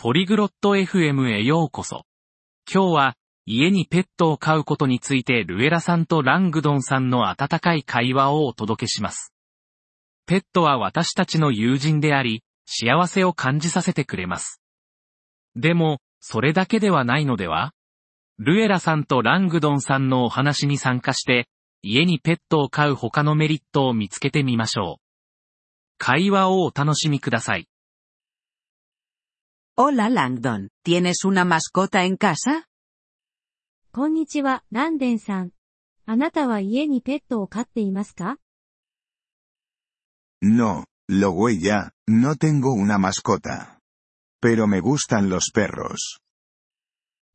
ポリグロット FM へようこそ。今日は、家にペットを飼うことについてルエラさんとラングドンさんの温かい会話をお届けします。ペットは私たちの友人であり、幸せを感じさせてくれます。でも、それだけではないのでは？ルエラさんとラングドンさんのお話に参加して、家にペットを飼う他のメリットを見つけてみましょう。会話をお楽しみください。Hola Langdon, ¿tienes una mascota en casa? こんにちは、ランデンさん。あなたは家にペットを飼っていますか No, lo huella, no tengo una mascota. Pero me gustan los perros.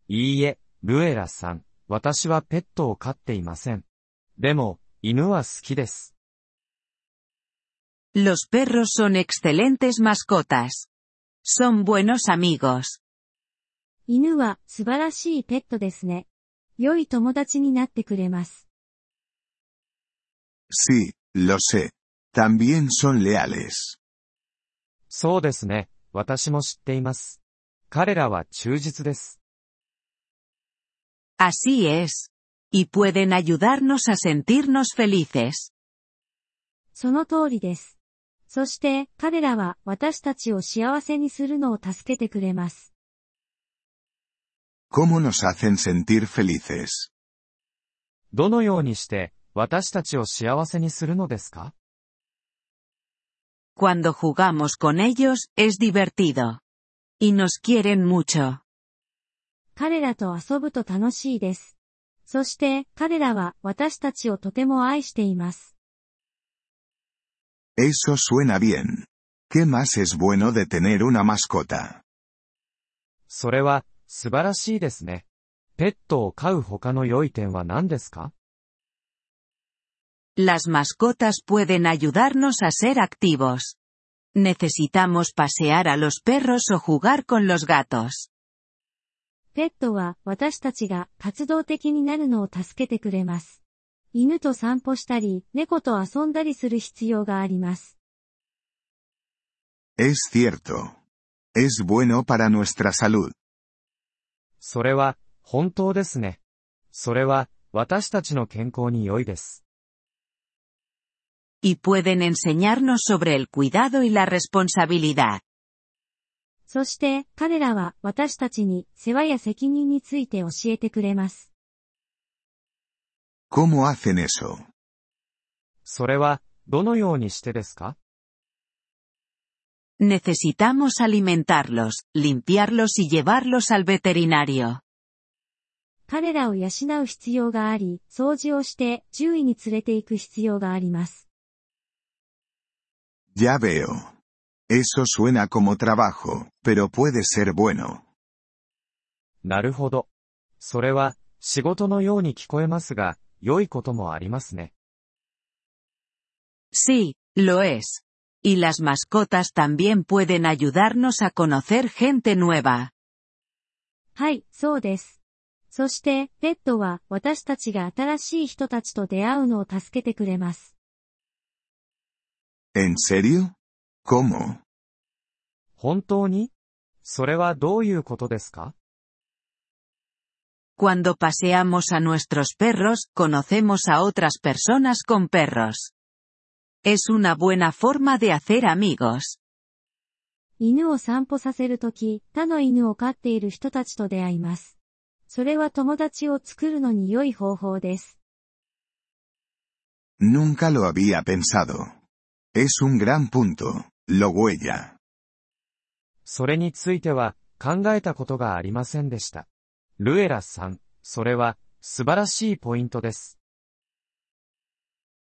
いいえ、ルエラさん、私はペットを飼っていません。でも、犬は好きです。 Los perros son excelentes mascotas. Son buenos amigos. 犬は素晴らしいペットですね。良い友達になってくれます。 Sí, lo sé. También son leales. そうですね、私も知っています。彼らは忠実です。 Así es. Y pueden ayudarnos a sentirnos felices. その通りです。 そして、彼らは私たちを幸せにするのを助けてくれます。¿Cómo nos hacen sentir felices? どのようにして、私たちを幸せにするのですか？Cuando jugamos con ellos, es divertido. Y nos quieren mucho. 彼らと遊ぶと楽しいです。そして、彼らは私たちをとても愛しています。Eso suena bien. ¿Qué más es bueno de tener una mascota? それは、素晴らしいですね。ペットを飼う他の良い点は何ですか Las mascotas pueden ayudarnos a ser activos. Necesitamos pasear a los perros o jugar con los gatos. ペットは私たちが活動的になるのを助けてくれます。 犬と散歩したり、猫と遊んだりする必要があります。Es cierto. Es bueno para nuestra salud. それは、本当ですね。それは、私たちの健康に良いです。Y pueden enseñarnos sobre el cuidado y la responsabilidad. そして、彼らは私たちに世話や責任について教えてくれます。¿Cómo hacen eso? それは、どのようにしてですか Necesitamos alimentarlos, limpiarlos y llevarlos al veterinario. 彼らを養う必要があり、掃除をして獣医に連れて行く必要があります。 Ya veo. Eso suena como trabajo, pero puede ser bueno. なるほど。それは、仕事のように聞こえますが、 良いこともありますね。 Sí, lo es. Y las mascotas también pueden ayudarnos a conocer gente nueva. はい、そうです。そして、ペットは私たちが新しい人たちと出会うのを助けてくれます。 ¿En serio? ¿Cómo? 本当にそれはどういうことですか Cuando paseamos a nuestros perros, conocemos a otras personas con perros. Es una buena forma de hacer amigos. 犬を散歩させるとき、他の犬を飼っている人たちと出会います。それは友達を作るのに良い方法です。 Nunca lo había pensado. Es un gran punto, lo huella. それについては、考えたことがありませんでした。 ルエラさん、それは、素晴らしいポイントです。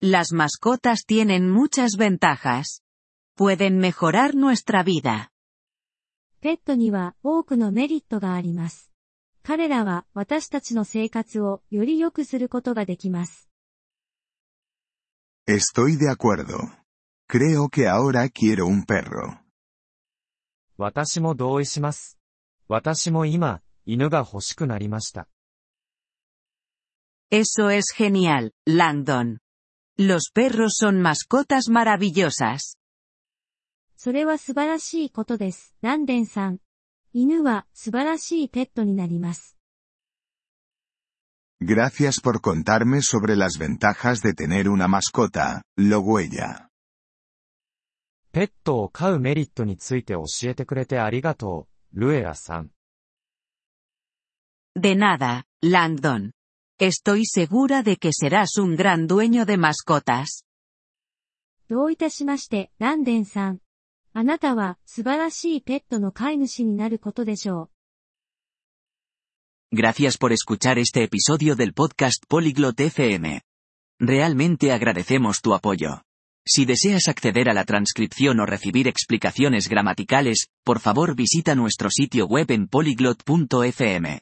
Las mascotas tienen muchas ventajas. Pueden mejorar nuestra vida. ペットには多くのメリットがあります。彼らは私たちの生活をより良くすることができます。 Estoy de acuerdo. Creo que ahora quiero un perro. 私も同意します。私も今、 犬が欲しくなりました。 Eso es genial, Langdon. Los perros son mascotas maravillosas. それは素晴らしいことです。ランデンさん。 犬は素晴らしいペットになります。 Gracias por contarme sobre las ventajas de tener una mascota, Loguella. ペットを飼うメリットについて教えてくれてありがとう、ルエラさん。 De nada, Langdon. Estoy segura de que serás un gran dueño de mascotas. どういたしまして、ランデンさん。あなたは素晴らしいペットの飼い主になることでしょう。 Gracias por escuchar este episodio del podcast Polyglot FM. Realmente agradecemos tu apoyo. Si deseas acceder a la transcripción o recibir explicaciones gramaticales, por favor visita nuestro sitio web en polyglot.fm.